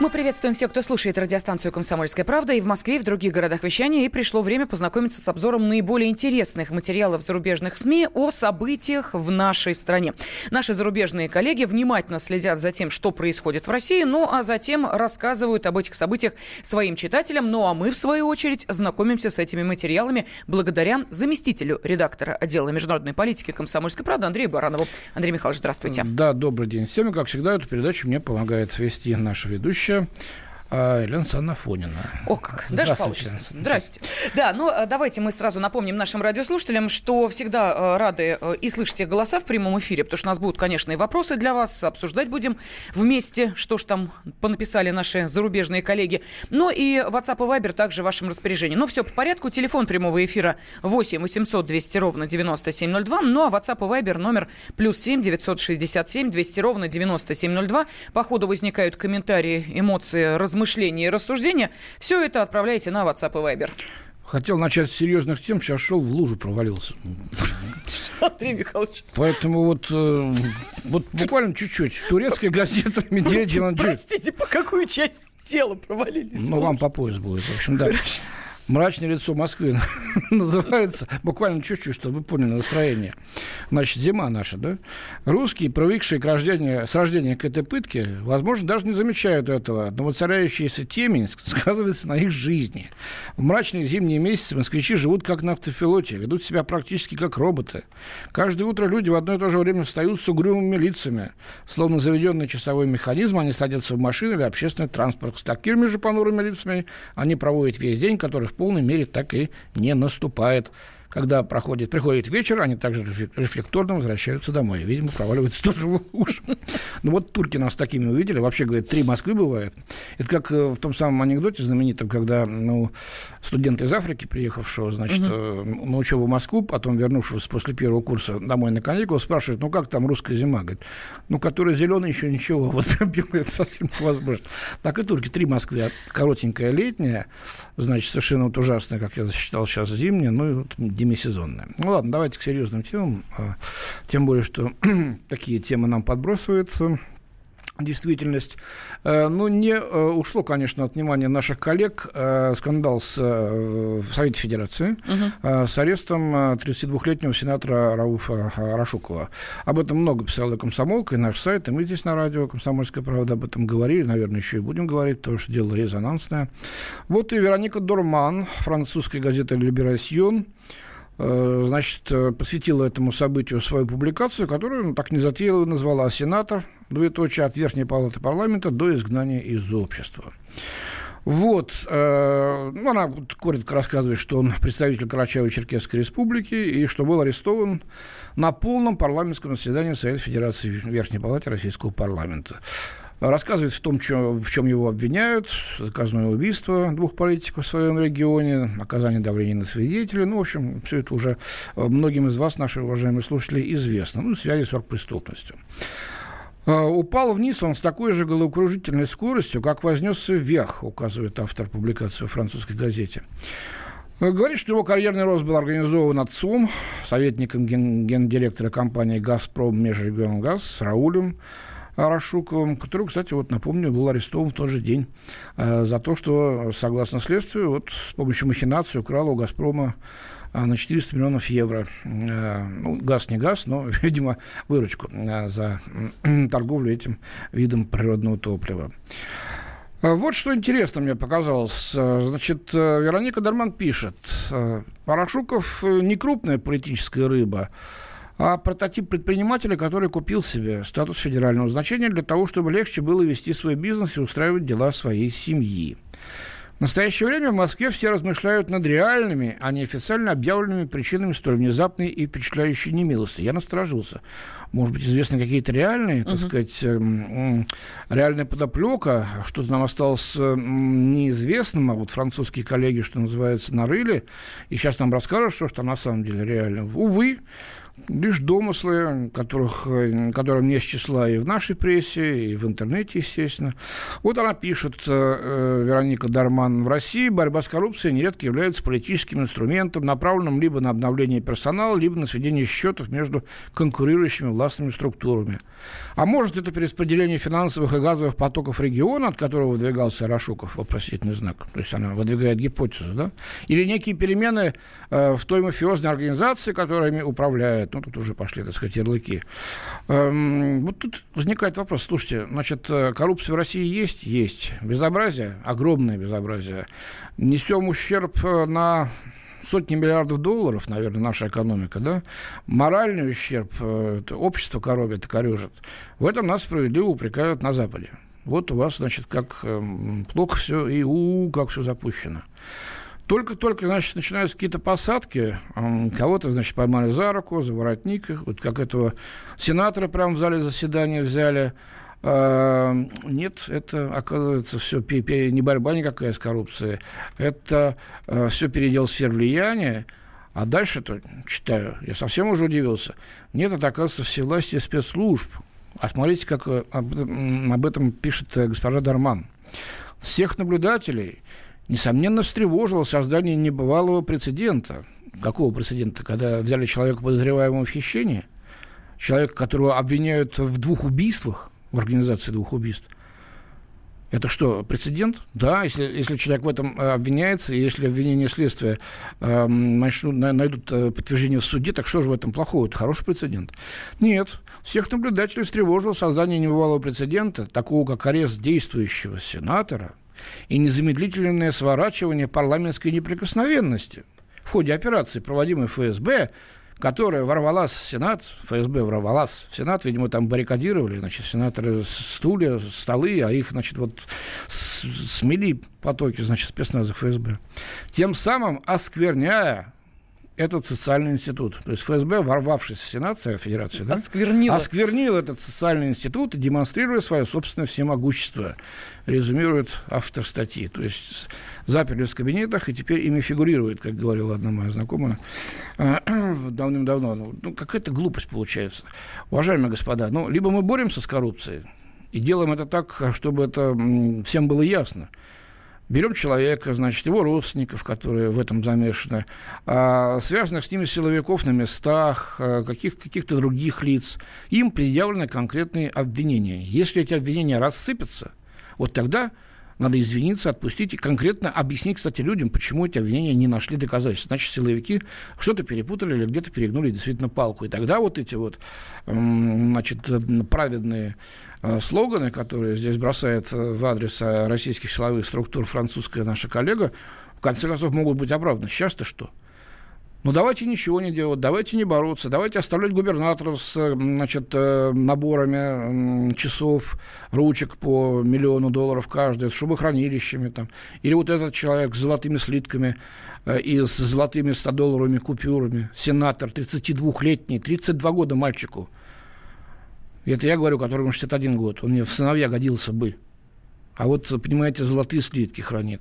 Мы приветствуем всех, кто слушает радиостанцию «Комсомольская правда» и в Москве, и в других городах вещания. И пришло время познакомиться с обзором наиболее интересных материалов зарубежных СМИ о событиях в нашей стране. Наши зарубежные коллеги внимательно следят за тем, что происходит в России, ну а затем рассказывают об этих событиях своим читателям. Ну а мы, в свою очередь, знакомимся с этими материалами благодаря заместителю редактора отдела международной политики «Комсомольской правды» Андрею Баранову. Андрей Михайлович, здравствуйте. Да, добрый день всем. И, как всегда, эту передачу мне помогает вести наша ведущая ведущая а, Елена Александровна Фонина. О, как. Здравствуйте. Здравствуйте. Да, ну а, давайте мы сразу напомним нашим радиослушателям, что всегда а, рады э, и слышать их голоса в прямом эфире, потому что у нас будут, конечно, и вопросы для вас, обсуждать будем вместе, что ж там понаписали наши зарубежные коллеги. Ну и WhatsApp и Viber также в вашем распоряжении. Ну все по порядку. Телефон прямого эфира 8 800 200 ровно 9702. Ну а WhatsApp и Viber номер плюс 7 967 200 ровно 9702. По ходу возникают комментарии, эмоции, размышления размышления и рассуждения, все это отправляйте на WhatsApp и Viber. Хотел начать с серьезных тем, сейчас шел в лужу провалился. Андрей Михайлович. Поэтому вот, э, вот буквально чуть-чуть. Турецкая газета «Медиа Простите, по какую часть тела провалились? Ну, вам по пояс будет, в общем, да. Хорошо. Мрачное лицо Москвы называется. Буквально чуть-чуть, чтобы вы поняли настроение. Значит, зима наша, да? Русские, привыкшие к рождению, с рождения к этой пытке, возможно, даже не замечают этого. Но воцаряющаяся темень сказывается на их жизни. В мрачные зимние месяцы москвичи живут как на автофилоте, ведут себя практически как роботы. Каждое утро люди в одно и то же время встают с угрюмыми лицами. Словно заведенный часовой механизм, они садятся в машину или общественный транспорт. С такими же понурыми лицами они проводят весь день, который в полной мере так и не наступает. Когда проходит, приходит вечер, они также рефлекторно возвращаются домой. Видимо, проваливаются тоже в уши. Ну вот турки нас такими увидели. Вообще, говорят, три Москвы бывает. Это как э, в том самом анекдоте знаменитом, когда ну, студент из Африки, приехавшего, значит, угу. на учебу в Москву, потом вернувшегося после первого курса домой на каникулы, спрашивает, ну как там русская зима? Говорит, ну, который зеленый, еще ничего. Вот это совсем невозможно. Так и турки. Три Москвы. Коротенькая летняя, значит, совершенно вот ужасная, как я засчитал сейчас, зимняя, ну и вот демисезонная. Ну ладно, давайте к серьезным темам. А, тем более, что такие темы нам подбрасываются действительность. Э, ну, не э, ушло, конечно, от внимания наших коллег э, скандал с, в Совете Федерации угу. с арестом 32-летнего сенатора Рауфа Рашукова. Об этом много писала комсомолка, и наш сайт, и мы здесь на радио «Комсомольская правда» об этом говорили, наверное, еще и будем говорить, потому что дело резонансное. Вот и Вероника Дорман, французская газета «Либерасьон», значит, э, посвятила этому событию свою публикацию, которую ну, так не затеяла назвала «Сенатор, двоеточие, от Верхней Палаты парламента до изгнания из общества». Вот, э, ну, она коротко рассказывает, что он представитель Карачаево-Черкесской республики и что был арестован на полном парламентском заседании Совета Федерации Верхней Палаты Российского парламента. Рассказывает в том, в чем его обвиняют. Заказное убийство двух политиков в своем регионе, оказание давления на свидетелей. Ну, в общем, все это уже многим из вас, наши уважаемые слушатели, известно. Ну, в связи с оргпреступностью. А, упал вниз он с такой же головокружительной скоростью, как вознесся вверх, указывает автор публикации в французской газете. Говорит, что его карьерный рост был организован отцом, советником ген- гендиректора компании «Газпром» Межрегионгаз Раулем Рашуковым, который, кстати, вот напомню, был арестован в тот же день э, за то, что, согласно следствию, вот с помощью махинации украл у «Газпрома» э, на 400 миллионов евро. Э, ну, газ не газ, но, видимо, выручку за торговлю этим видом природного топлива. Вот что интересно мне показалось. Значит, Вероника Дарман пишет, Порошуков не крупная политическая рыба, а прототип предпринимателя, который купил себе статус федерального значения для того, чтобы легче было вести свой бизнес и устраивать дела своей семьи. В настоящее время в Москве все размышляют над реальными, а не официально объявленными причинами столь внезапной и впечатляющей немилости. Я насторожился. Может быть, известны какие-то реальные, так uh-huh. сказать, э, реальная подоплека, что-то нам осталось э, неизвестным, а вот французские коллеги, что называется, нарыли, и сейчас нам расскажут, что, что на самом деле реально. Увы, лишь домыслы, которых, э, которым не с числа и в нашей прессе, и в интернете, естественно. Вот она пишет, э, э, Вероника Дарман, в России борьба с коррупцией нередко является политическим инструментом, направленным либо на обновление персонала, либо на сведение счетов между конкурирующими властными структурами. А может, это перераспределение финансовых и газовых потоков региона, от которого выдвигался Рашуков, вопросительный знак, то есть она выдвигает гипотезу, да? Или некие перемены э, в той мафиозной организации, которыми управляет ну, тут уже пошли, так сказать, ярлыки. Эм, вот тут возникает вопрос, слушайте, значит, э, коррупция в России есть? Есть. Безобразие? Огромное безобразие. Несем ущерб э, на сотни миллиардов долларов, наверное, наша экономика, да, моральный ущерб, э, это общество коробит и корежит. В этом нас справедливо упрекают на Западе. Вот у вас, значит, как эм, плохо все и у, как все запущено. Только-только, значит, начинаются какие-то посадки, кого-то, значит, поймали за руку, за воротник, вот как этого сенатора прямо в зале заседания взяли. А, нет, это, оказывается, все не борьба никакая с коррупцией, это а, все передел сфер влияния, а дальше-то, читаю, я совсем уже удивился, нет, это, оказывается, всевластие спецслужб. А смотрите, как э, об этом пишет э, госпожа Дарман. Всех наблюдателей – несомненно, встревожило создание небывалого прецедента. Какого прецедента? Когда взяли человека подозреваемого в хищении, человека, которого обвиняют в двух убийствах, в организации двух убийств, это что, прецедент? Да, если, если человек в этом э, обвиняется, и если обвинение следствия э, начнут, найдут подтверждение в суде, так что же в этом плохого? Это хороший прецедент. Нет, всех наблюдателей встревожило создание небывалого прецедента, такого как арест действующего сенатора – и незамедлительное сворачивание парламентской неприкосновенности. В ходе операции, проводимой ФСБ, которая ворвалась в Сенат, ФСБ ворвалась в Сенат, видимо, там баррикадировали, значит, сенаторы стулья, столы, а их, значит, вот смели потоки, значит, спецназа ФСБ. Тем самым оскверняя этот социальный институт. То есть ФСБ, ворвавшись в Сенат Совет Федерации, да, осквернил. осквернил этот социальный институт, демонстрируя свое собственное всемогущество, резюмирует автор статьи. То есть заперли в кабинетах, и теперь ими фигурирует, как говорила одна моя знакомая давным-давно. Ну, ну, какая-то глупость получается. Уважаемые господа, ну, либо мы боремся с коррупцией, и делаем это так, чтобы это всем было ясно – Берем человека, значит, его родственников, которые в этом замешаны, а, связанных с ними силовиков на местах, а, каких, каких-то других лиц. Им предъявлены конкретные обвинения. Если эти обвинения рассыпятся, вот тогда надо извиниться, отпустить и конкретно объяснить, кстати, людям, почему эти обвинения не нашли доказательств. Значит, силовики что-то перепутали или где-то перегнули действительно палку. И тогда вот эти вот, значит, праведные э, слоганы, которые здесь бросает в адрес э, российских силовых структур французская наша коллега, в конце концов могут быть оправданы. Сейчас-то что? Ну, давайте ничего не делать, давайте не бороться, давайте оставлять губернаторов с значит, э, наборами часов, ручек по миллиону долларов каждый, с шубохранилищами. Там. Или вот этот человек с золотыми слитками э, и с золотыми 100-долларовыми купюрами, сенатор, 32-летний, 32 года мальчику. Это я говорю, которому 61 год. Он мне в сыновья годился бы. А вот, понимаете, золотые слитки хранит.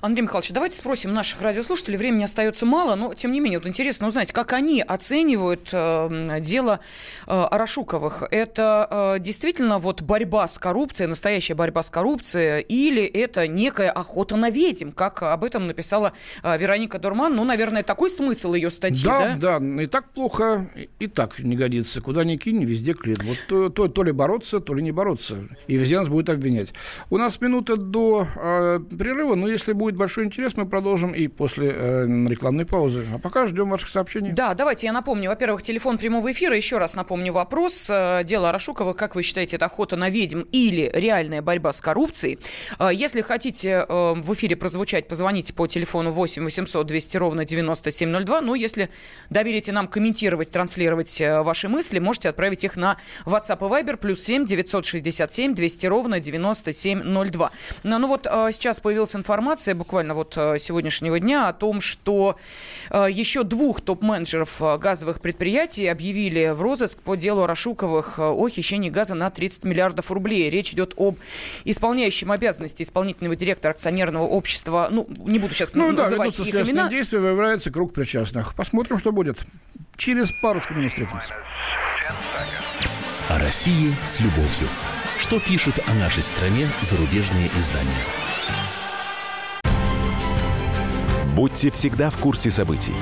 Андрей Михайлович, давайте спросим наших радиослушателей. Времени остается мало, но, тем не менее, вот интересно узнать, как они оценивают э, дело э, Арашуковых. Это э, действительно вот борьба с коррупцией, настоящая борьба с коррупцией, или это некая охота на ведьм, как об этом написала э, Вероника Дурман. Ну, наверное, такой смысл ее статьи, да? Да, да. И так плохо, и так не годится. Куда ни кинь, везде клин. Вот то, то, то ли бороться, то ли не бороться. И везде нас будет обвинять. У нас минута до э, перерыва, но если будет большой интерес, мы продолжим и после э, рекламной паузы. А пока ждем ваших сообщений. Да, давайте я напомню. Во-первых, телефон прямого эфира. Еще раз напомню вопрос. Э, дело Рашукова. Как вы считаете, это охота на ведьм или реальная борьба с коррупцией? Э, если хотите э, в эфире прозвучать, позвоните по телефону 8 800 200 ровно 9702. Ну, если доверите нам комментировать, транслировать ваши мысли, можете отправить их на WhatsApp и Viber плюс 7 967 200 ровно 9702. 02. Ну, ну вот э, сейчас появилась информация буквально вот э, сегодняшнего дня о том, что э, еще двух топ-менеджеров газовых предприятий объявили в розыск по делу Рашуковых о хищении газа на 30 миллиардов рублей. Речь идет об исполняющем обязанности исполнительного директора акционерного общества, ну, не буду сейчас ну, называть да, их имена. действия, выявляется круг причастных. Посмотрим, что будет. Через парочку минут встретимся. О России с любовью. Что пишут о нашей стране зарубежные издания? Будьте всегда в курсе событий.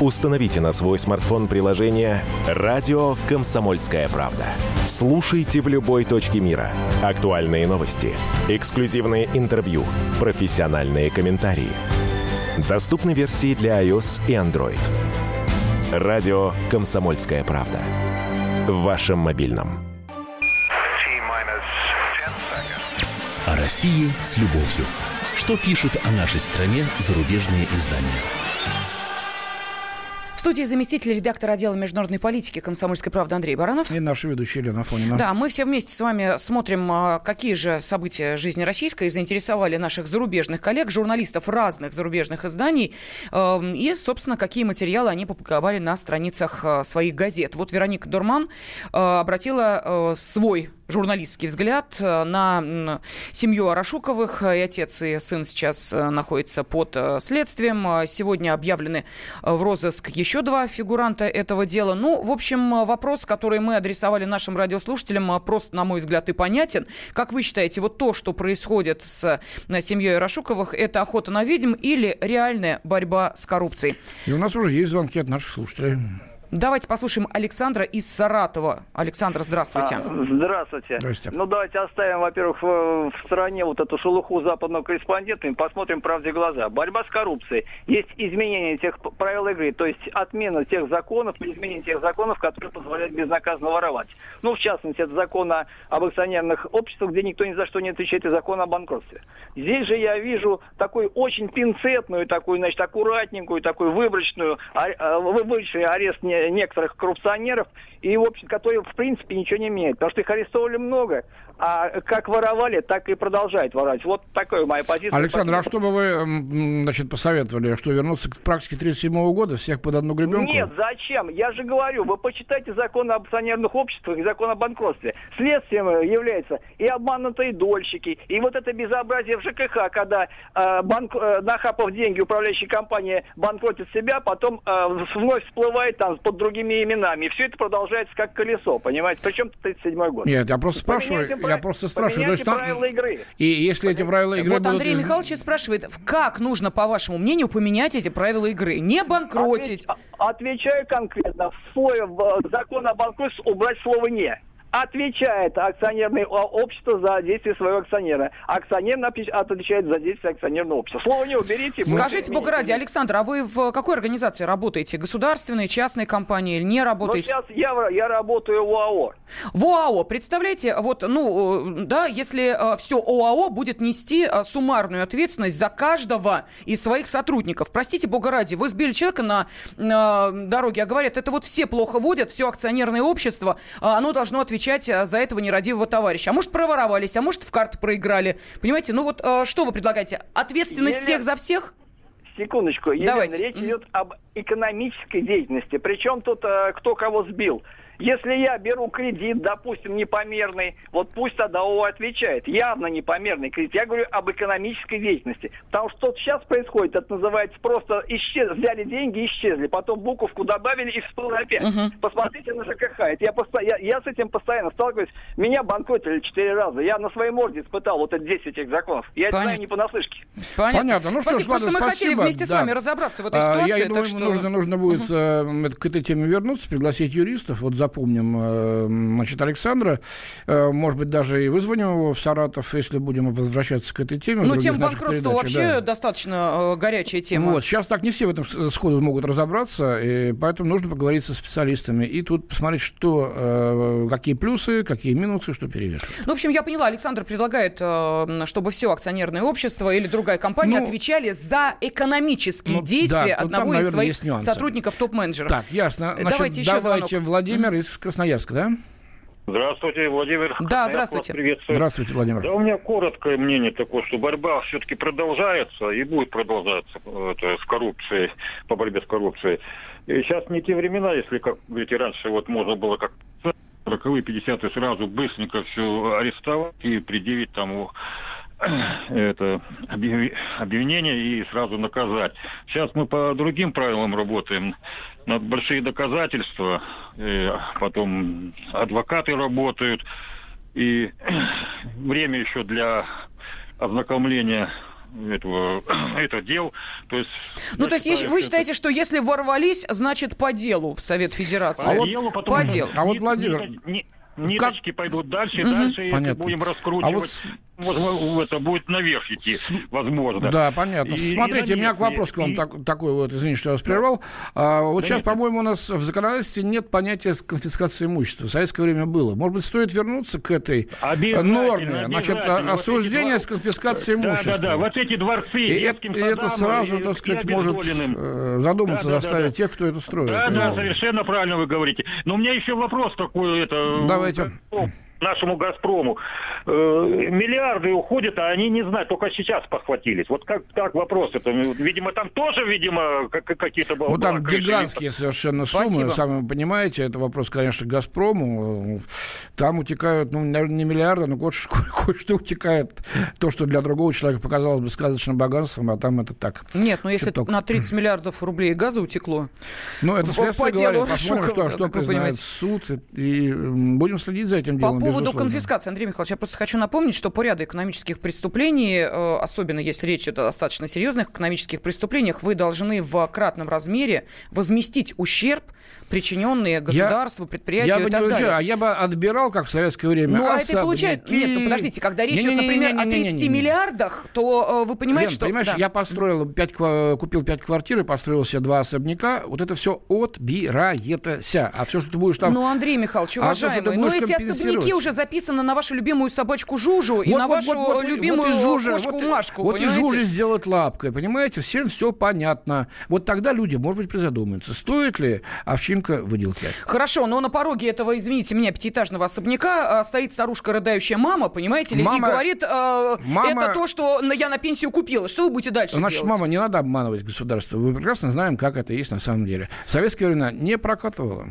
Установите на свой смартфон приложение «Радио Комсомольская правда». Слушайте в любой точке мира. Актуальные новости, эксклюзивные интервью, профессиональные комментарии. Доступны версии для iOS и Android. «Радио Комсомольская правда». В вашем мобильном. России с любовью. Что пишут о нашей стране зарубежные издания? В студии заместитель редактора отдела международной политики «Комсомольской правды» Андрей Баранов. И наша ведущая Елена Фонина. Да, мы все вместе с вами смотрим, а, какие же события жизни российской заинтересовали наших зарубежных коллег, журналистов разных зарубежных изданий, эм, и, собственно, какие материалы они публиковали на страницах э, своих газет. Вот Вероника Дурман обратила свой журналистский взгляд э, на семью Арашуковых. И отец, и сын сейчас э, находятся под э, следствием. Сегодня объявлены в розыск еще два фигуранта этого дела. Ну, в общем, вопрос, который мы адресовали нашим радиослушателям, просто, на мой взгляд, и понятен. Как вы считаете, вот то, что происходит с семьей Арашуковых, это охота на ведьм или реальная борьба с коррупцией? И у нас уже есть звонки от наших слушателей. Давайте послушаем Александра из Саратова. Александр, здравствуйте. А, здравствуйте. Здравствуйте. Ну, давайте оставим, во-первых, в, в стороне вот эту шелуху западного корреспондента и посмотрим правде в глаза. Борьба с коррупцией. Есть изменение тех правил игры, то есть отмена тех законов, изменение тех законов, которые позволяют безнаказанно воровать. Ну, в частности, это закон об акционерных обществах, где никто ни за что не отвечает, и закон о банкротстве. Здесь же я вижу такую очень пинцетную, такую, значит, аккуратненькую, такую выборочную, а, выборочный арест не некоторых коррупционеров, и, в общем, которые, в принципе, ничего не имеют. Потому что их арестовали много, а как воровали, так и продолжают воровать. Вот такая моя позиция. Александр, а что бы вы, значит, посоветовали? Что, вернуться к практике 1937 года, всех под одну гребенку? Нет, зачем? Я же говорю, вы почитайте закон об акционерных обществах и закон о банкротстве. Следствием являются и обманутые дольщики, и вот это безобразие в ЖКХ, когда э, банк, э, нахапав деньги, управляющая компания банкротит себя, потом э, вновь всплывает там под другими именами. И все это продолжается как колесо, понимаете? Причем 37 год. Нет, я просто спрашиваю, я просто спрашиваю. То есть, правила игры. И если эти правила игры Вот будут... Андрей Михайлович спрашивает, как нужно, по вашему мнению, поменять эти правила игры? Не банкротить. Отвеч... Отвечаю конкретно. В свой в закон о банкротстве убрать слово «не» отвечает акционерное общество за действия своего акционера. Акционер отвечает за действия акционерного общества. Слово не уберите. Скажите, Бога ради, Александр, а вы в какой организации работаете? Государственной, частной компании или не работаете? Ну, сейчас я, я работаю в ОАО. В ОАО. Представляете, вот, ну, да, если э, все ОАО будет нести э, суммарную ответственность за каждого из своих сотрудников. Простите, Бога ради, вы сбили человека на э, дороге, а говорят, это вот все плохо водят, все акционерное общество, оно должно отвечать отвечать э, за этого нерадивого товарища. А может, проворовались, а может, в карты проиграли. Понимаете, ну вот э, что вы предлагаете? Ответственность Елена... всех за всех? Секундочку. Елена, Давайте. речь идет об экономической деятельности. Причем тут э, кто кого сбил. Если я беру кредит, допустим, непомерный, вот пусть тогда ООО отвечает. Явно непомерный кредит. Я говорю об экономической деятельности. Потому что что сейчас происходит, это называется просто исчез, взяли деньги и исчезли. Потом буковку добавили и всплыли опять. Uh-huh. Посмотрите на ЖКХ. Это я, посто... я, я с этим постоянно сталкиваюсь. Меня банкротили четыре раза. Я на своей морде испытал вот эти 10 этих законов. Я это знаю не понаслышке. Понятно. Понятно. Ну спасибо, что ж, ладно, мы спасибо. хотели вместе да. с вами разобраться в этой ситуации. А, я думаю, что... нужно, нужно будет uh-huh. э, к этой теме вернуться, пригласить юристов. Вот за запомним э, значит, Александра. Э, может быть, даже и вызвоним его в Саратов, если будем возвращаться к этой теме. Ну, тема банкротства вообще да. достаточно э, горячая тема. Вот, сейчас так не все в этом сходу могут разобраться, и поэтому нужно поговорить со специалистами и тут посмотреть, что, какие плюсы, какие минусы, что перевешивает. Ну, в общем, я поняла, Александр предлагает, чтобы все акционерное общество или другая компания ну, отвечали за экономические ну, действия да, одного там, из своих сотрудников топ-менеджеров. Так, ясно. Значит, давайте еще давайте звонок. Владимир из Красноярска, да? Здравствуйте, Владимир. Да, здравствуйте. Приветствую. Здравствуйте, Владимир. Да, у меня короткое мнение такое, что борьба все-таки продолжается и будет продолжаться это, с коррупцией, по борьбе с коррупцией. И сейчас не те времена, если, как говорите, раньше вот можно было как 40-е, 50-е сразу быстренько все арестовать и предъявить там это обвинение и сразу наказать. Сейчас мы по другим правилам работаем. Надо большие доказательства, э, потом адвокаты работают, и время еще для ознакомления этого, это дел. То есть, ну, то есть считаю, вы считаете, это... что если ворвались, значит по делу в Совет Федерации? По а делу, потом... По делу. А вот, Владимир... Ниточки как... пойдут дальше угу. дальше, Понятно. будем раскручивать. А вот это будет наверх идти, возможно. Да, понятно. И, Смотрите, и у меня вопрос к вам и... так, такой вот, извините, что я вас прервал. А, вот да сейчас, по-моему, у нас в законодательстве нет понятия конфискации имущества. В советское время было. Может быть, стоит вернуться к этой норме? Значит, осуждение вот с конфискацией имущества. Да, да, да. Вот эти дворцы и это, и это сразу, и, так сказать, может э, задуматься, да, да, заставить да, тех, кто это строит. Да, да, совершенно правильно вы говорите. Но у меня еще вопрос такой. Это, Давайте нашему «Газпрому». Э, миллиарды уходят, а они не знают, только сейчас похватились. Вот как, как вопрос это? Видимо, там тоже, видимо, какие-то... Ну, там гигантские совершенно суммы, Спасибо. сами вы понимаете, это вопрос, конечно, «Газпрому». Там утекают, ну, наверное, не миллиарды, но кое-что утекает. То, что для другого человека показалось бы сказочным богатством, а там это так. Нет, ну если чуток. на 30 миллиардов рублей газа утекло... Ну, это следствие говорит. Посмотрим, что, что признает суд, и будем следить за этим делом. По поводу безусловно. конфискации, Андрей Михайлович, я просто хочу напомнить, что по ряду экономических преступлений, э, особенно если речь идет о достаточно серьезных экономических преступлениях, вы должны в кратном размере возместить ущерб, причиненный государству, предприятию я и так далее. А я бы отбирал, как в советское время, Ну, а это получается... Нет, ну подождите, когда речь идет, например, о 30 миллиардах, то э, вы понимаете, Лен, что... понимаешь, я построил 5, купил 5 квартир и построил себе два особняка, вот это все отбирается. А все, что ты будешь там... Ну, Андрей Михайлович, уважаемый, а ну эти особняки уже записано на вашу любимую собачку Жужу вот, и вот, на вашу вот, вот, любимую вот Жужа, кошку вот, Машку. Вот понимаете? и Жужи сделать лапкой, понимаете? Всем все понятно. Вот тогда люди, может быть, призадумаются, стоит ли овчинка выделки. Хорошо, но на пороге этого, извините меня, пятиэтажного особняка а, стоит старушка, рыдающая мама, понимаете ли, мама, и говорит, э, мама, это то, что я на пенсию купила. Что вы будете дальше Значит, делать? мама, не надо обманывать государство. Мы прекрасно знаем, как это есть на самом деле. В советские времена не прокатывало.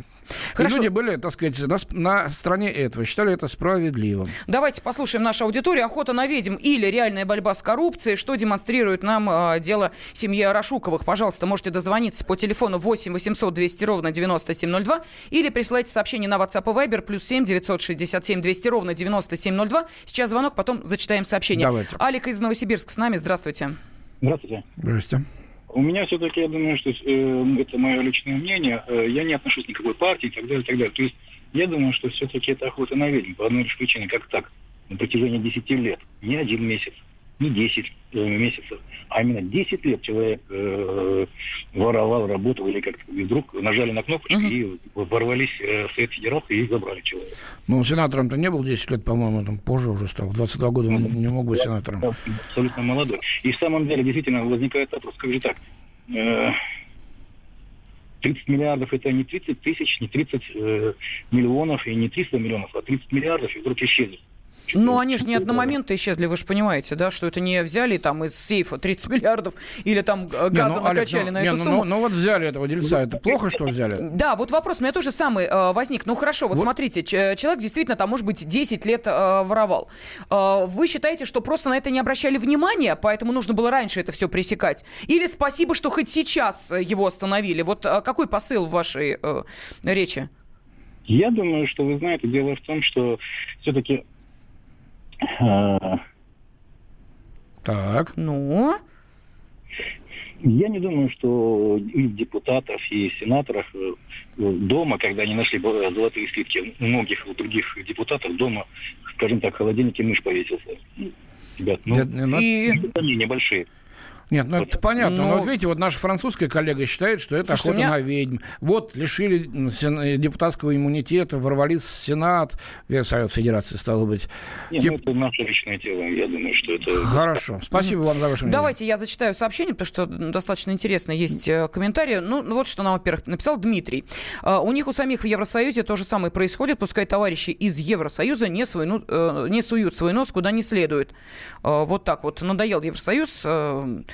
Хорошо. И люди были, так сказать, на, на стороне этого, считали это справедливым. Давайте послушаем нашу аудиторию. Охота на ведьм или реальная борьба с коррупцией. Что демонстрирует нам э, дело семьи Арашуковых? Пожалуйста, можете дозвониться по телефону 8 800 200 ровно 9702 или присылайте сообщение на WhatsApp и Viber плюс 7 967 200 ровно 9702. Сейчас звонок, потом зачитаем сообщение. Давайте. Алика из Новосибирска с нами. Здравствуйте. Здравствуйте. Здравствуйте. У меня все-таки, я думаю, что э, это мое личное мнение. Э, я не отношусь к какой партии и так далее, и так далее. То есть я думаю, что все-таки это охота на ведьм по одной лишь причине, как так, на протяжении 10 лет, не один месяц, не 10 э, месяцев, а именно 10 лет человек э, воровал, работал или как-то вдруг нажали на кнопочку угу. и ворвались э, в Совет Федерации и забрали человека. Ну, сенатором-то не был 10 лет, по-моему, там позже уже стал. 22 года он не мог быть сенатором. Абсолютно молодой. И в самом деле действительно возникает вопрос, как же так? 30 э, миллиардов это не 30 тысяч, не 30 э, миллионов и не 300 миллионов, а 30 миллиардов и вдруг исчезнет. Ну, они же не одномоментно исчезли, вы же понимаете, да, что это не взяли там из сейфа 30 миллиардов или там газом не, ну, накачали ну, на эту ну, сумму. Ну, ну вот взяли этого дельца, это плохо, что взяли? Да, вот вопрос у меня тоже самый э, возник. Ну хорошо, вот, вот смотрите, человек действительно там, может быть, 10 лет э, воровал. Э, вы считаете, что просто на это не обращали внимания, поэтому нужно было раньше это все пресекать? Или спасибо, что хоть сейчас его остановили? Вот э, какой посыл в вашей э, речи? Я думаю, что вы знаете, дело в том, что все-таки. Так. Ну? Я не думаю, что и депутатов, и сенаторов э, дома, когда они нашли золотые слитки, у многих у других депутатов дома, скажем так, в холодильнике мышь повесился. Ребят, ну, и... они небольшие. Нет, ну это понятно. Но... но вот видите, вот наша французская коллега считает, что это Слушайте, охота меня... на ведьм. Вот лишили депутатского иммунитета, ворвались в Сенат, Совет Федерации, стало быть. Нет, Тип... ну, это наше личное дело. Я думаю, что это... Хорошо. Спасибо вам за ваше мнение. Давайте я зачитаю сообщение, потому что достаточно интересно есть э, комментарии. Ну, вот что нам, во-первых, написал Дмитрий. Э, у них у самих в Евросоюзе то же самое происходит. Пускай товарищи из Евросоюза не, свой, ну, не суют свой нос куда не следует. Вот так вот. Надоел Евросоюз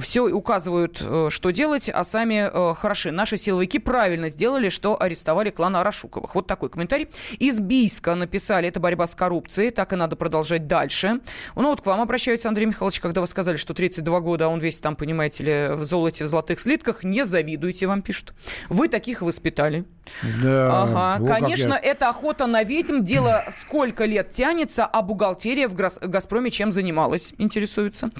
все указывают, э, что делать, а сами э, хороши. Наши силовики правильно сделали, что арестовали клан Арашуковых. Вот такой комментарий. Из Бийска написали, это борьба с коррупцией, так и надо продолжать дальше. Ну вот к вам обращаются, Андрей Михайлович, когда вы сказали, что 32 года, а он весь там, понимаете ли, в золоте, в золотых слитках, не завидуйте, вам пишут. Вы таких воспитали. Да, ага, конечно, я... это охота на ведьм. Дело сколько лет тянется, а бухгалтерия в «Газпроме» чем занималась, интересуется.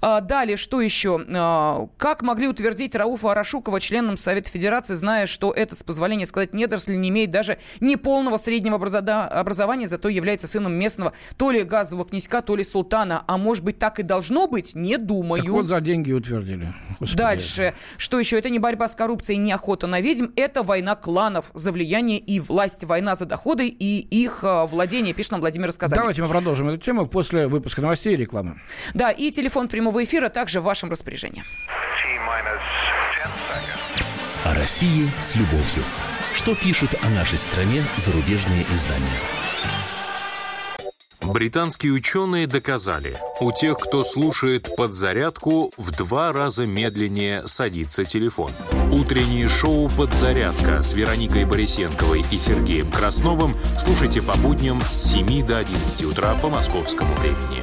А, далее, что еще? А, как могли утвердить Рауфа Арашукова членом Совета Федерации, зная, что этот, с позволения сказать, недоросль не имеет даже неполного среднего образования, зато является сыном местного то ли газового князька, то ли султана. А может быть, так и должно быть? Не думаю. Так вот за деньги утвердили. Господи. Дальше. Что еще? Это не борьба с коррупцией, не охота на ведьм. Это война кланов за влияние и власть. Война за доходы и их а, владение, пишет нам Владимир Сказанин. Давайте мы продолжим эту тему после выпуска новостей и рекламы. Да, и телефон прямого эфира также в вашем распоряжении. О России с любовью. Что пишут о нашей стране зарубежные издания? Британские ученые доказали, у тех, кто слушает подзарядку, в два раза медленнее садится телефон. Утреннее шоу «Подзарядка» с Вероникой Борисенковой и Сергеем Красновым слушайте по будням с 7 до 11 утра по московскому времени.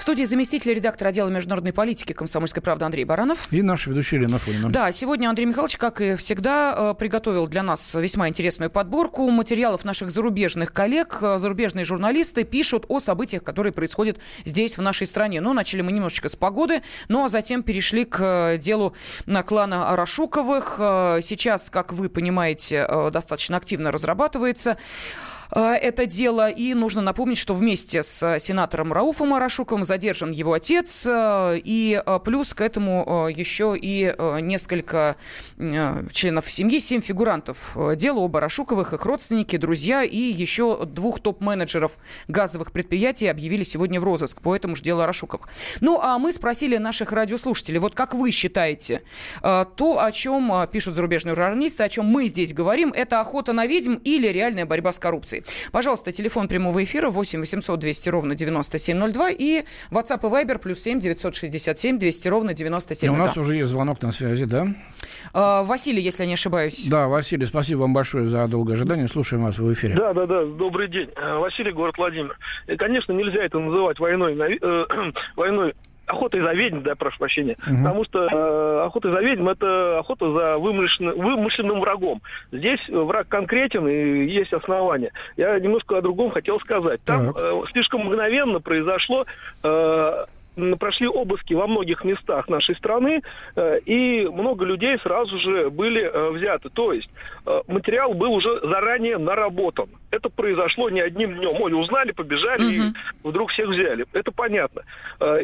В студии заместитель редактора отдела международной политики «Комсомольской правды» Андрей Баранов. И наш ведущий Елена Фонина. Да, сегодня Андрей Михайлович, как и всегда, э, приготовил для нас весьма интересную подборку материалов наших зарубежных коллег. Э, зарубежные журналисты пишут о событиях, которые происходят здесь, в нашей стране. Ну, начали мы немножечко с погоды, ну, а затем перешли к э, делу на клана Арашуковых. Сейчас, как вы понимаете, достаточно активно разрабатывается это дело. И нужно напомнить, что вместе с сенатором Рауфом Арашуковым задержан его отец. Э, и э, плюс к этому еще и несколько членов семьи, семь фигурантов дела об Арашуковых, их родственники, друзья и еще двух топ-менеджеров газовых предприятий объявили сегодня в розыск по этому же делу Арашуковых. Ну, а мы спросили наших радиослушателей, вот как вы считаете, то, о чем пишут зарубежные журналисты, о чем мы здесь говорим, это охота на ведьм или реальная борьба с коррупцией? Пожалуйста, телефон прямого эфира 8 800 200 ровно 9702 и WhatsApp и Viber плюс 7 967 200 ровно 9702. И у нас уже есть звонок на связи, да? А, Василий, если я не ошибаюсь. Да, Василий, спасибо вам большое за долгое ожидание. Слушаем вас в эфире. Да, да, да. Добрый день. Э, Василий, город Владимир. И, конечно, нельзя это называть войной, э, войной охотой за ведьм, да, прошу прощения, угу. потому что э, охота за ведьм это охота за вымышленным, вымышленным врагом. Здесь враг конкретен и есть основания. Я немножко о другом хотел сказать. Там э, слишком мгновенно произошло э, прошли обыски во многих местах нашей страны, э, и много людей сразу же были э, взяты. То есть э, материал был уже заранее наработан. Это произошло не одним днем. Ой, узнали, побежали, угу. и вдруг всех взяли. Это понятно.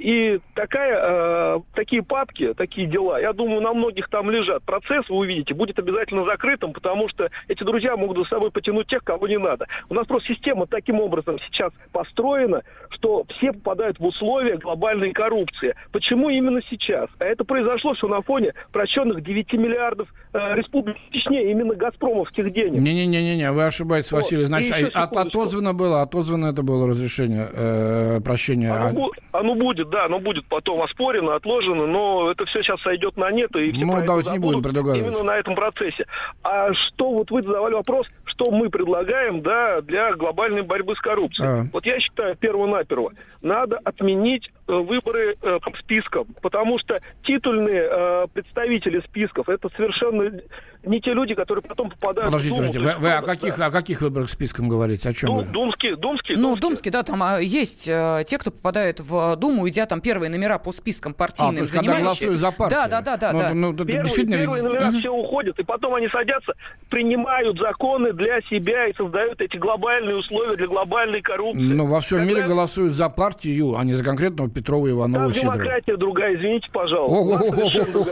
И такая, такие папки, такие дела, я думаю, на многих там лежат. Процесс, вы увидите, будет обязательно закрытым, потому что эти друзья могут за собой потянуть тех, кого не надо. У нас просто система таким образом сейчас построена, что все попадают в условия глобальной глобальной коррупции. Почему именно сейчас? А это произошло все на фоне прощенных 9 миллиардов э, республик Чечне, именно газпромовских денег. Не-не-не, вы ошибаетесь, вот. Василий. Значит, а, отозвано было, отозвано это было разрешение э, прощения. Оно, оно будет, да, оно будет потом оспорено, отложено, но это все сейчас сойдет на нет. И ну, давайте не будем предугадывать. Именно на этом процессе. А что, вот вы задавали вопрос, что мы предлагаем, да, для глобальной борьбы с коррупцией. А. Вот я считаю, перво-наперво, надо отменить выборы э, списком, потому что титульные э, представители списков это совершенно не те люди, которые потом попадают подождите, в Думу. Подождите, вы, вы о, каких, о каких выборах списком говорите? О чем Дум, вы? Думские, думские. Ну, думские, да, там а, есть э, те, кто попадают в Думу, идя там первые номера по спискам партийным, а, то есть, голосуют за партию. Да, да, да, да. Ну, да. Ну, первые, действительно... первые номера угу. все уходят, и потом они садятся, принимают законы для себя и создают эти глобальные условия для глобальной коррупции. Ну, во всем Когда... мире голосуют за партию, а не за конкретного Петрова Иванова Сидорова. демократия другая, извините, пожалуйста.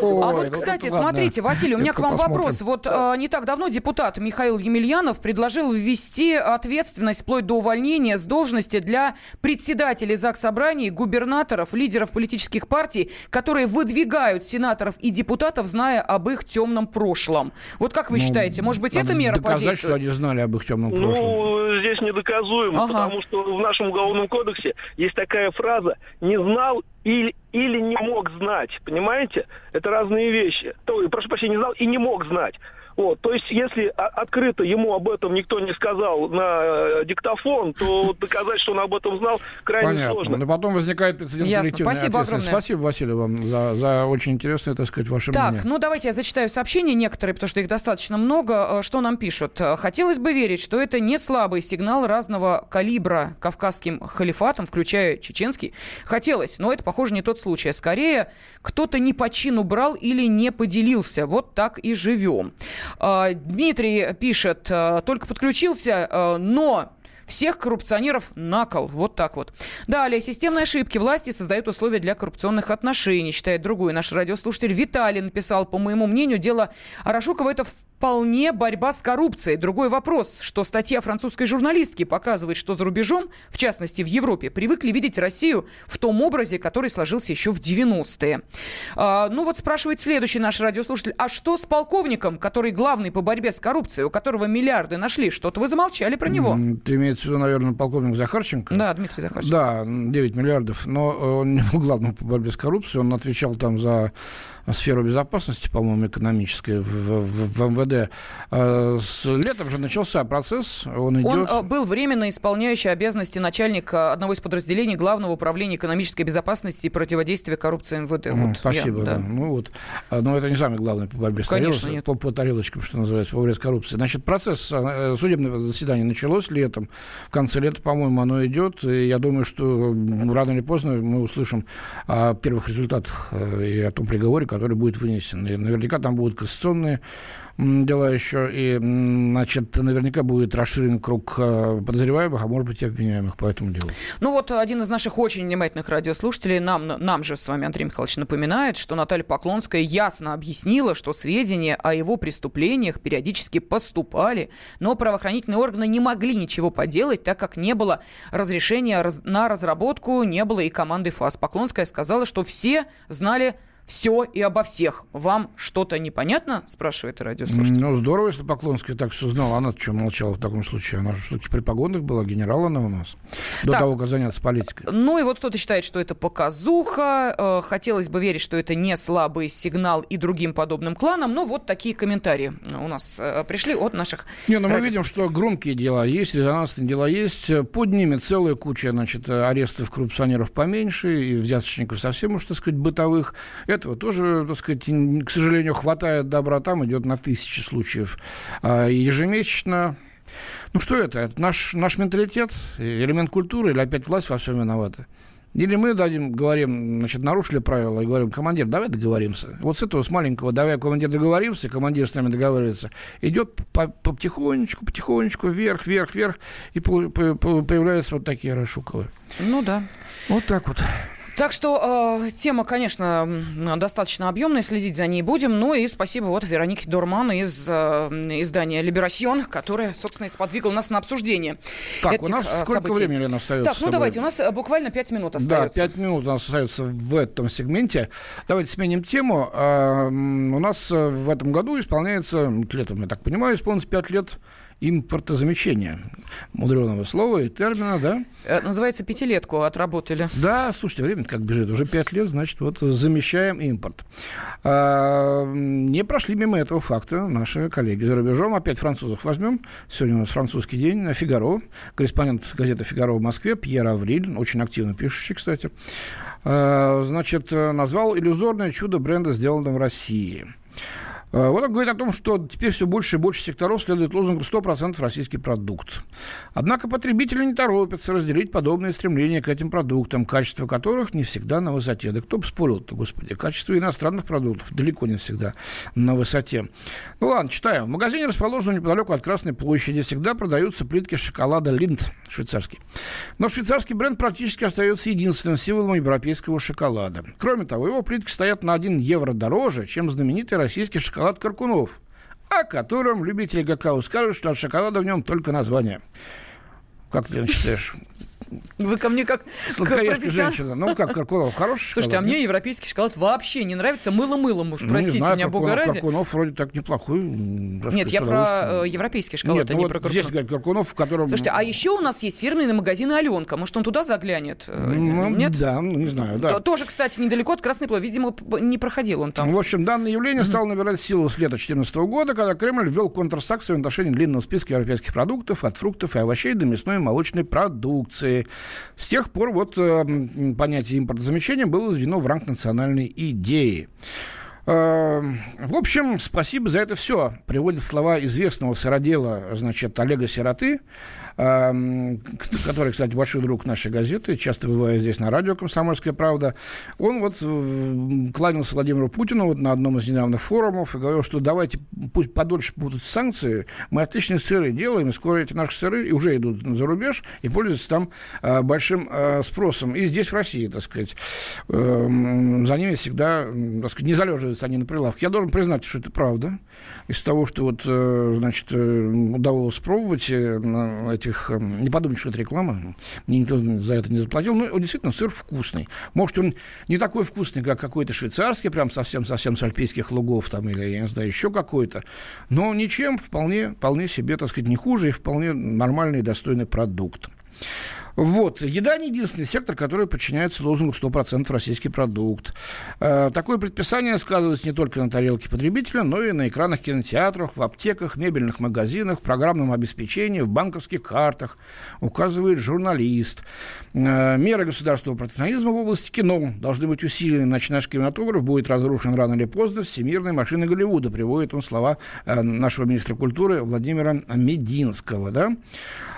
А вот, кстати, смотрите, Василий, у меня к вам вопрос Вот не так давно депутат Михаил Емельянов предложил ввести ответственность вплоть до увольнения с должности для председателей ЗАГС Собраний, губернаторов, лидеров политических партий, которые выдвигают сенаторов и депутатов, зная об их темном прошлом. Вот как вы считаете, может быть, эта мера подействует? что они знали об их темном прошлом. Ну, здесь недоказуемо, потому что в нашем уголовном кодексе есть такая фраза «не знал или, или не мог знать», понимаете? Это разные вещи. То, прошу прощения, не знал и не мог знать. Вот, то есть, если открыто ему об этом никто не сказал на э, диктофон, то доказать, что он об этом знал, крайне Понятно. сложно. Но потом возникает прецедент Ясно. Спасибо огромное. Спасибо, Василий, вам за, за очень интересное, так сказать, ваше так, мнение. Так, ну давайте я зачитаю сообщения некоторые, потому что их достаточно много. Э, что нам пишут? Хотелось бы верить, что это не слабый сигнал разного калибра кавказским халифатам, включая чеченский. Хотелось, но это, похоже, не тот случай. Скорее, кто-то не по чину брал или не поделился. Вот так и живем. А, Дмитрий пишет, а, только подключился, а, но всех коррупционеров на кол. Вот так вот. Далее. Системные ошибки власти создают условия для коррупционных отношений, считает другой наш радиослушатель. Виталий написал, по моему мнению, дело Арашукова это вполне борьба с коррупцией. Другой вопрос, что статья французской журналистки показывает, что за рубежом, в частности в Европе, привыкли видеть Россию в том образе, который сложился еще в 90-е. А, ну вот спрашивает следующий наш радиослушатель, а что с полковником, который главный по борьбе с коррупцией, у которого миллиарды нашли? Что-то вы замолчали про него. Ты имеется в виду, наверное, полковник Захарченко? Да, Дмитрий Захарченко. Да, 9 миллиардов, но он не был главным по борьбе с коррупцией, он отвечал там за сферу безопасности, по-моему, экономической в, в, в МВД. А с летом же начался процесс, он идет... Он э, был временно исполняющий обязанности начальника одного из подразделений Главного управления экономической безопасности и противодействия коррупции МВД. Вот Спасибо, я, да. да. Ну вот, а, но это не самое главное по борьбе с Конечно, по, по тарелочкам, что называется, по борьбе с коррупцией. Значит, процесс э, судебного заседания началось летом, в конце лета, по-моему, оно идет, и я думаю, что рано или поздно мы услышим о первых результатах э, и о том приговоре, который будет вынесен. И наверняка там будут конституционные дела еще, и, значит, наверняка будет расширен круг э, подозреваемых, а может быть и обвиняемых по этому делу. Ну вот один из наших очень внимательных радиослушателей нам, нам же с вами, Андрей Михайлович, напоминает, что Наталья Поклонская ясно объяснила, что сведения о его преступлениях периодически поступали, но правоохранительные органы не могли ничего поделать, так как не было разрешения на разработку, не было и команды ФАС. Поклонская сказала, что все знали все и обо всех. Вам что-то непонятно? Спрашивает радиослушатель. Ну, здорово, если Поклонская так все знала. Она что молчала в таком случае? Она же все-таки при погонах была, генерал она у нас. До так, того, как заняться политикой. Ну и вот кто-то считает, что это показуха. Э, хотелось бы верить, что это не слабый сигнал и другим подобным кланам. Но вот такие комментарии у нас э, пришли от наших Не, ну мы видим, что громкие дела есть, резонансные дела есть. Под ними целая куча, значит, арестов коррупционеров поменьше и взяточников совсем уж, так сказать, бытовых этого тоже, так сказать, к сожалению, хватает добра. Там идет на тысячи случаев а, ежемесячно. Ну что это? Это наш, наш менталитет, элемент культуры или опять власть во всем виновата? Или мы дадим, говорим, значит, нарушили правила и говорим, командир, давай договоримся. Вот с этого, с маленького, давай, командир, договоримся, командир с нами договаривается. Идет по, потихонечку, потихонечку, вверх, вверх, вверх, и появляются вот такие Рашуковы. Ну да. Вот так вот. Так что э, тема, конечно, достаточно объемная, следить за ней будем. Ну и спасибо вот Веронике Дурман из э, издания «Либерасьон», которая, собственно, и сподвигла нас на обсуждение Так, этих, у нас э, сколько событий. времени, Лена, остается? Так, ну давайте, у нас э, буквально пять минут остается. Да, пять минут у нас остается в этом сегменте. Давайте сменим тему. Э, у нас э, в этом году исполняется, летом, я так понимаю, исполнится пять лет импортозамещения. Мудреного слова и термина, да? Это называется пятилетку отработали. Да, слушайте, время как бежит. Уже пять лет, значит, вот замещаем импорт. А, не прошли мимо этого факта наши коллеги за рубежом. Опять французов возьмем. Сегодня у нас французский день. Фигаро. Корреспондент газеты «Фигаро» в Москве Пьер Авриль, очень активно пишущий, кстати, а, значит, назвал иллюзорное чудо бренда, сделанное в России. Э, вот он говорит о том, что теперь все больше и больше секторов следует лозунгу 100% российский продукт. Однако потребители не торопятся разделить подобные стремления к этим продуктам, качество которых не всегда на высоте. Да кто бы спорил-то, господи, качество иностранных продуктов далеко не всегда на высоте. Ну ладно, читаем. В магазине, расположенном неподалеку от Красной площади, всегда продаются плитки шоколада Линд, швейцарский. Но швейцарский бренд практически остается единственным символом европейского шоколада. Кроме того, его плитки стоят на 1 евро дороже, чем знаменитый российский шоколад шоколад Каркунов. о котором любители какао скажут, что от шоколада в нем только название. Как ты считаешь? Вы ко мне как Сладкоежка женщина. Ну, как Каркунов, хороший Слушайте, а мне европейский шоколад вообще не нравится. Мыло-мылом уж, ну, простите знаю, меня, бога ради. Каркунов вроде так неплохой. Нет, я про э, европейский шоколад, Нет, а ну, не вот про Каркунов. здесь, говорит, Каркунов, в котором... Слушайте, а еще у нас есть фирменный магазин Аленка. Может, он туда заглянет? Э, ну, Нет? Да, ну, не знаю, да. Тоже, кстати, недалеко от Красной площади. Видимо, не проходил он там. В общем, данное явление mm-hmm. стало набирать силу с лета 2014 года, когда Кремль ввел контрсакцию в отношении длинного списка европейских продуктов, от фруктов и овощей до мясной и молочной продукции. С тех пор вот э, понятие импортозамещения было введено в ранг национальной идеи. Э, в общем, спасибо за это все. Приводят слова известного сыродела, значит, Олега Сироты, который, кстати, большой друг нашей газеты, часто бывает здесь на радио «Комсомольская правда», он вот кланялся Владимиру Путину вот на одном из недавних форумов и говорил, что давайте, пусть подольше будут санкции, мы отличные сыры делаем, и скоро эти наши сыры уже идут за рубеж и пользуются там а, большим а, спросом. И здесь, в России, так сказать, за ними всегда, так сказать, не залеживаются они на прилавке. Я должен признать, что это правда. Из того, что вот, э, значит, э, удалось пробовать э, этих... Эм, не подумайте, что это реклама. Мне никто за это не заплатил. Но действительно, сыр вкусный. Может, он не такой вкусный, как какой-то швейцарский, прям совсем-совсем с альпийских лугов, там, или, я не знаю, еще какой-то. Но ничем вполне, вполне себе, так сказать, не хуже и вполне нормальный и достойный продукт. Вот. Еда не единственный сектор, который подчиняется лозунгу 100% российский продукт. Э, такое предписание сказывается не только на тарелке потребителя, но и на экранах кинотеатров, в аптеках, мебельных магазинах, программном обеспечении, в банковских картах, указывает журналист. Э, меры государственного протекционизма в области кино должны быть усилены, иначе наш кинематограф будет разрушен рано или поздно всемирной машиной Голливуда, приводит он слова э, нашего министра культуры Владимира Мединского. Да?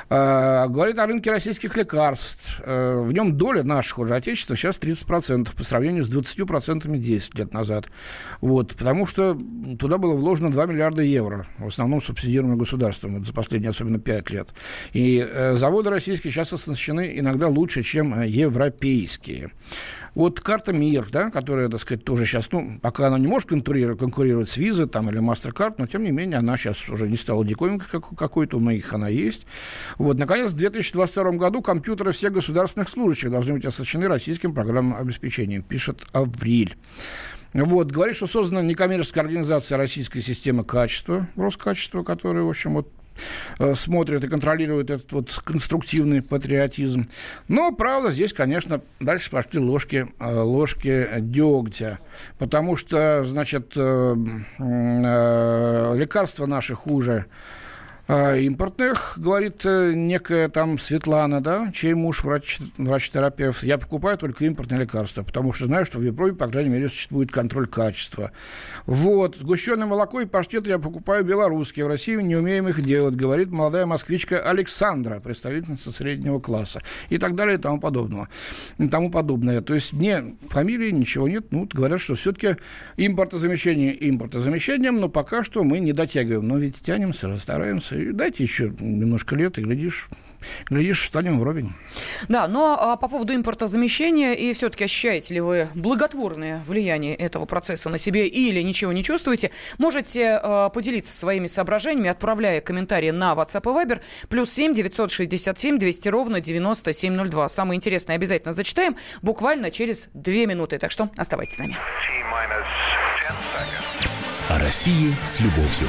Э, говорит о рынке российских лекарств. Э, в нем доля наших уже отечества сейчас 30% по сравнению с 20% 10 лет назад. Вот, потому что туда было вложено 2 миллиарда евро, в основном субсидируемым государством за последние особенно 5 лет. И э, заводы российские сейчас оснащены иногда лучше, чем европейские. Вот карта МИР, да, которая, так сказать, тоже сейчас, ну, пока она не может конкурировать, конкурировать с Visa там, или MasterCard, но, тем не менее, она сейчас уже не стала диковинкой какой-то, у многих она есть. Вот, наконец, в 2022 году компьютеры всех государственных служащих должны быть оснащены российским программным обеспечением, пишет Авриль. Вот, говорит, что создана некоммерческая организация российской системы качества, Роскачество, которая, в общем, вот Э, смотрят и контролируют этот вот конструктивный патриотизм. Но, правда, здесь, конечно, дальше пошли ложки, э, ложки дегтя. Потому что, значит, э, лекарства наши хуже импортных, говорит э, некая там Светлана, да, чей муж врач, врач-терапевт. Я покупаю только импортные лекарства, потому что знаю, что в Европе, по крайней мере, существует контроль качества. Вот, сгущенное молоко и паштет я покупаю белорусские. В России не умеем их делать, говорит молодая москвичка Александра, представительница среднего класса. И так далее и тому подобного. И тому подобное. То есть мне фамилии ничего нет. Ну, говорят, что все-таки импортозамещение импортозамещением, но пока что мы не дотягиваем. Но ведь тянемся, стараемся дайте еще немножко лет, и глядишь, глядишь, станем вровень. Да, но а по поводу импортозамещения, и все-таки ощущаете ли вы благотворное влияние этого процесса на себе или ничего не чувствуете, можете э, поделиться своими соображениями, отправляя комментарии на WhatsApp и Viber, плюс 7 967 200 ровно 9702. Самое интересное обязательно зачитаем буквально через две минуты, так что оставайтесь с нами. О России с любовью.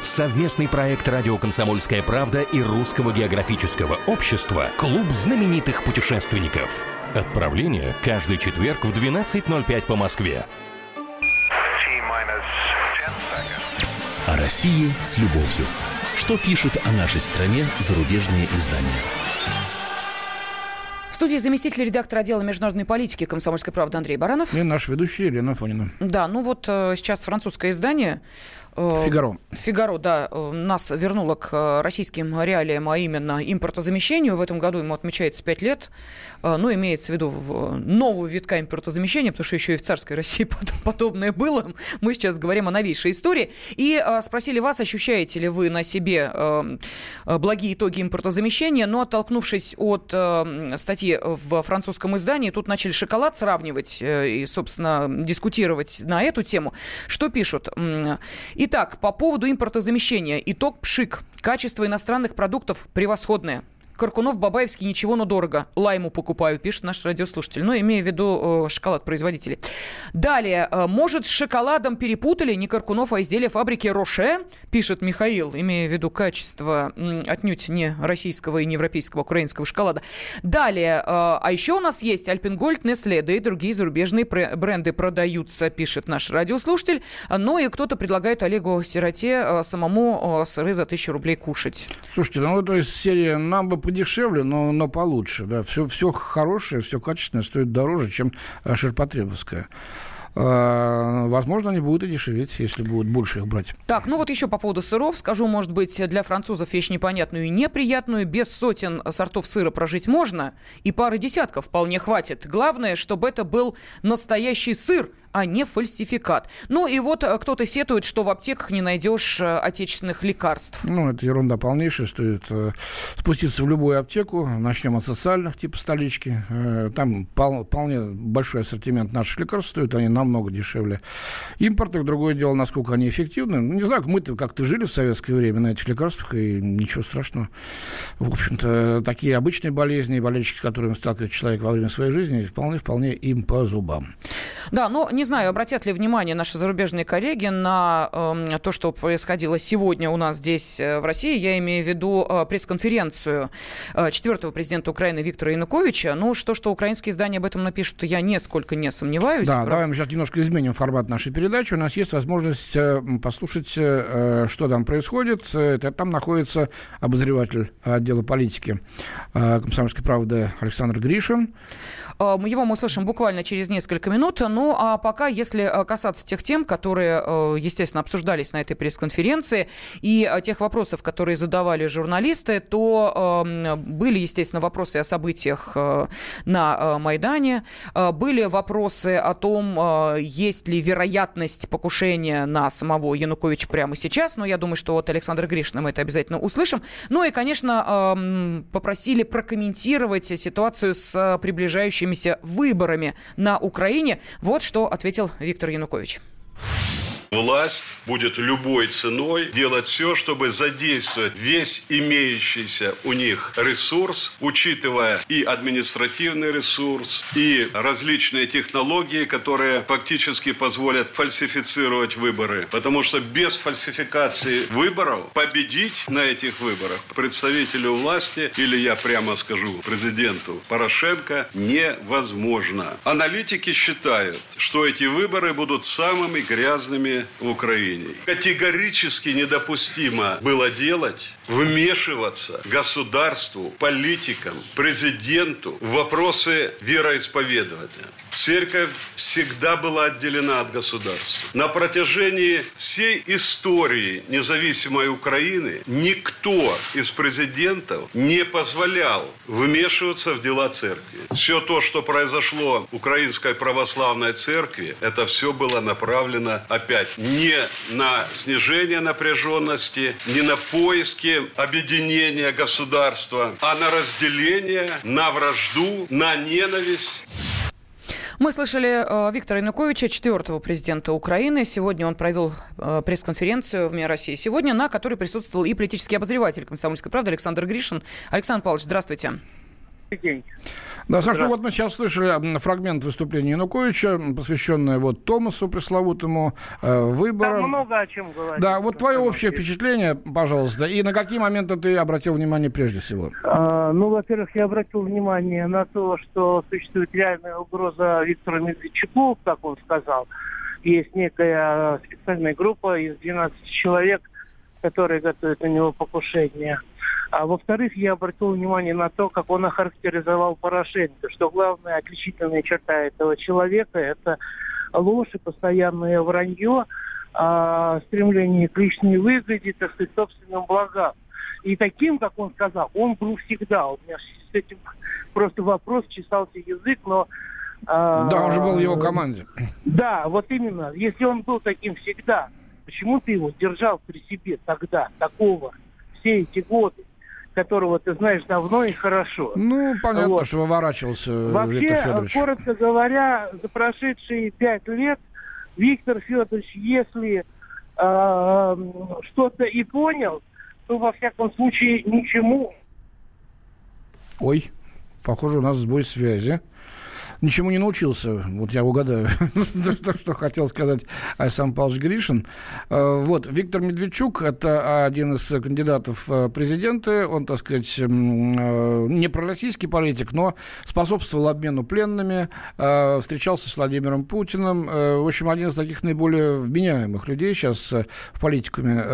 Совместный проект «Радио Комсомольская правда» и Русского географического общества «Клуб знаменитых путешественников». Отправление каждый четверг в 12.05 по Москве. О России с любовью. Что пишут о нашей стране зарубежные издания? Студии заместитель редактора отдела международной политики «Комсомольской правды» Андрей Баранов. И наш ведущий Елена Фонина. Да, ну вот э, сейчас французское издание Фигаро. Фигаро, да, нас вернуло к российским реалиям, а именно импортозамещению. В этом году ему отмечается 5 лет. Ну, имеется в виду нового витка импортозамещения, потому что еще и в царской России подобное было. Мы сейчас говорим о новейшей истории. И спросили вас, ощущаете ли вы на себе благие итоги импортозамещения, но оттолкнувшись от статьи в французском издании, тут начали шоколад сравнивать и, собственно, дискутировать на эту тему. Что пишут? Итак, по поводу импортозамещения. Итог пшик. Качество иностранных продуктов превосходное. Каркунов, Бабаевский, ничего, но дорого. Лайму покупаю, пишет наш радиослушатель. Ну, имея в виду э, шоколад производителей. Далее. Э, может, с шоколадом перепутали не Каркунов, а изделие фабрики Роше, пишет Михаил, имея в виду качество отнюдь не российского и не европейского, а украинского шоколада. Далее. Э, а еще у нас есть Альпенгольд, Несле, да и другие зарубежные бренды продаются, пишет наш радиослушатель. Ну, и кто-то предлагает Олегу Сироте э, самому э, сыры за тысячу рублей кушать. Слушайте, ну, то есть серия нам бы подешевле, но, но получше. Да. Все, все хорошее, все качественное стоит дороже, чем э, ширпотребовская. А, возможно, они будут и дешеветь, если будут больше их брать. Так, ну вот еще по поводу сыров. Скажу, может быть, для французов вещь непонятную и неприятную. Без сотен сортов сыра прожить можно, и пары десятков вполне хватит. Главное, чтобы это был настоящий сыр, а не фальсификат. Ну и вот э, кто-то сетует, что в аптеках не найдешь э, отечественных лекарств. Ну, это ерунда полнейшая. Стоит э, спуститься в любую аптеку. Начнем от социальных, типа столички. Там пол, вполне большой ассортимент наших лекарств. Стоят они намного дешевле. Импортных, другое дело, насколько они эффективны. Ну, не знаю, мы-то как-то жили в советское время на этих лекарствах, и ничего страшного. В общем-то, такие обычные болезни, болельщики, с которыми сталкивается человек во время своей жизни, вполне-вполне им по зубам. Да, но не знаю, обратят ли внимание наши зарубежные коллеги на э, то, что происходило сегодня у нас здесь, э, в России. Я имею в виду э, пресс-конференцию э, четвертого президента Украины Виктора Януковича. Ну, что, что украинские издания об этом напишут, я нисколько не сомневаюсь. Да, правда. давай мы сейчас немножко изменим формат нашей передачи. У нас есть возможность э, послушать, э, что там происходит. Это, там находится обозреватель отдела политики комсомольской правды Александр Гришин. Э, его мы услышим буквально через несколько минут. Ну, а пока, если э, касаться тех тем, которые, э, естественно, обсуждались на этой пресс-конференции, и тех вопросов, которые задавали журналисты, то эм, были, естественно, вопросы о событиях на Майдане, были вопросы о том, есть ли вероятность покушения на самого Януковича прямо сейчас, но я думаю, что от Александра Гришина мы это обязательно услышим. Ну и, конечно, эм, попросили прокомментировать ситуацию с приближающими готовящимися выборами на Украине. Вот что ответил Виктор Янукович. Власть будет любой ценой делать все, чтобы задействовать весь имеющийся у них ресурс, учитывая и административный ресурс, и различные технологии, которые фактически позволят фальсифицировать выборы. Потому что без фальсификации выборов победить на этих выборах представителю власти, или я прямо скажу президенту Порошенко, невозможно. Аналитики считают, что эти выборы будут самыми грязными в Украине. Категорически недопустимо было делать, вмешиваться государству, политикам, президенту в вопросы вероисповедования. Церковь всегда была отделена от государства. На протяжении всей истории независимой Украины никто из президентов не позволял вмешиваться в дела церкви. Все то, что произошло в Украинской православной церкви, это все было направлено опять не на снижение напряженности, не на поиски объединения государства, а на разделение, на вражду, на ненависть. Мы слышали э, Виктора Януковича, четвертого президента Украины. Сегодня он провел э, пресс-конференцию в МИА России. Сегодня на которой присутствовал и политический обозреватель «Комсомольской правды» Александр Гришин. Александр Павлович, здравствуйте. День. Да, Саш, ну вот мы сейчас слышали фрагмент выступления Януковича, посвященное вот Томасу пресловутому, э, выборам. Там много о чем говорить. Да, вот твое общее впечатление, пожалуйста, и на какие моменты ты обратил внимание прежде всего? А, ну, во-первых, я обратил внимание на то, что существует реальная угроза Виктору Медведчуку, как он сказал. Есть некая специальная группа из 12 человек, которые готовят на него покушение. А во-вторых, я обратил внимание на то, как он охарактеризовал Порошенко, что главная отличительная черта этого человека – это ложь и постоянное вранье, э, стремлении к личной выгоде, так сказать, собственным благам. И таким, как он сказал, он был всегда. У меня с этим просто вопрос, чесался язык, но... Э, да, он же был в его команде. Да, вот именно. Если он был таким всегда, почему ты его держал при себе тогда, такого, все эти годы? Которого ты знаешь давно и хорошо. Ну, понятно, вот. что выворачивался Вообще, Виктор Федорович. коротко говоря, за прошедшие пять лет Виктор Федорович, если э, что-то и понял, то, во всяком случае, ничему. Ой, похоже, у нас сбой связи ничему не научился. Вот я угадаю, то, что хотел сказать Александр Павлович Гришин. Э, вот, Виктор Медведчук – это один из кандидатов в президенты. Он, так сказать, э, не пророссийский политик, но способствовал обмену пленными, э, встречался с Владимиром Путиным. В общем, один из таких наиболее вменяемых людей сейчас в политикуме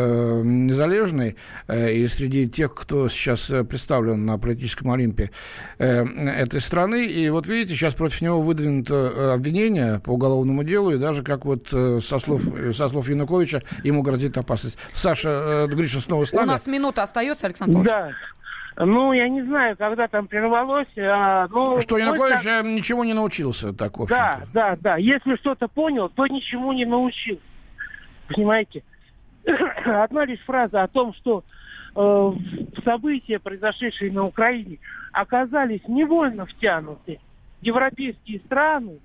незалежный. И среди тех, кто сейчас представлен на политическом Олимпе этой страны. И вот видите, сейчас против против него выдвинуто э, обвинение по уголовному делу, и даже, как вот э, со слов, со слов Януковича, ему грозит опасность. Саша, э, Гриша снова с нами. У нас минута остается, Александр Павлович. Да. Ну, я не знаю, когда там прервалось. А, ну, что, Янукович так... ничего не научился, так, в общем Да, да, да. Если что-то понял, то ничему не научился. Понимаете? Одна лишь фраза о том, что э, события, произошедшие на Украине, оказались невольно втянуты европейские страны,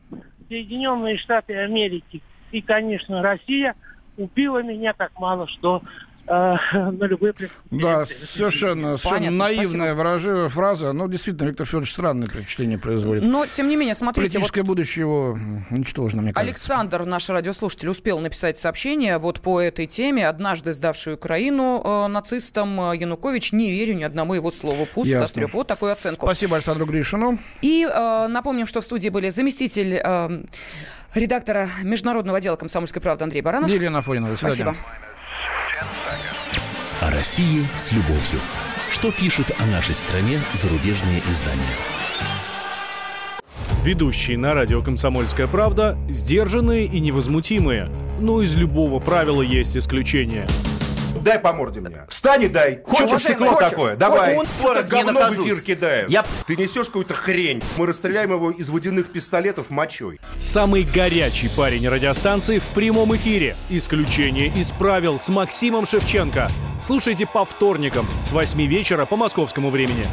Соединенные Штаты Америки и, конечно, Россия убила меня так мало, что на любые Да, совершенно, совершенно наивная выражение, фраза. Но действительно, Виктор Федорович странное впечатление производит. Но, тем не менее, смотрите... Политическое вот будущее его уничтожено, мне кажется. Александр, наш радиослушатель, успел написать сообщение вот по этой теме. Однажды сдавший Украину э, нацистам э, Янукович, не верю ни одному его слову. Пусть Ясно. Вот такую оценку. Спасибо Александру Гришину. И э, напомним, что в студии были заместитель... Э, редактора Международного отдела «Комсомольской правды» Андрей Баранов. Елена Афонина. До свидания. Спасибо. О России с любовью. Что пишут о нашей стране зарубежные издания? Ведущие на радио «Комсомольская правда» сдержанные и невозмутимые. Но из любого правила есть исключение – Дай по морде мне. Встань и дай. Хочешь стекло такое? Давай. Он говно в эфир кидает. Я... Ты несешь какую-то хрень. Мы расстреляем его из водяных пистолетов мочой. Самый горячий парень радиостанции в прямом эфире. Исключение из правил с Максимом Шевченко. Слушайте по вторникам с 8 вечера по московскому времени.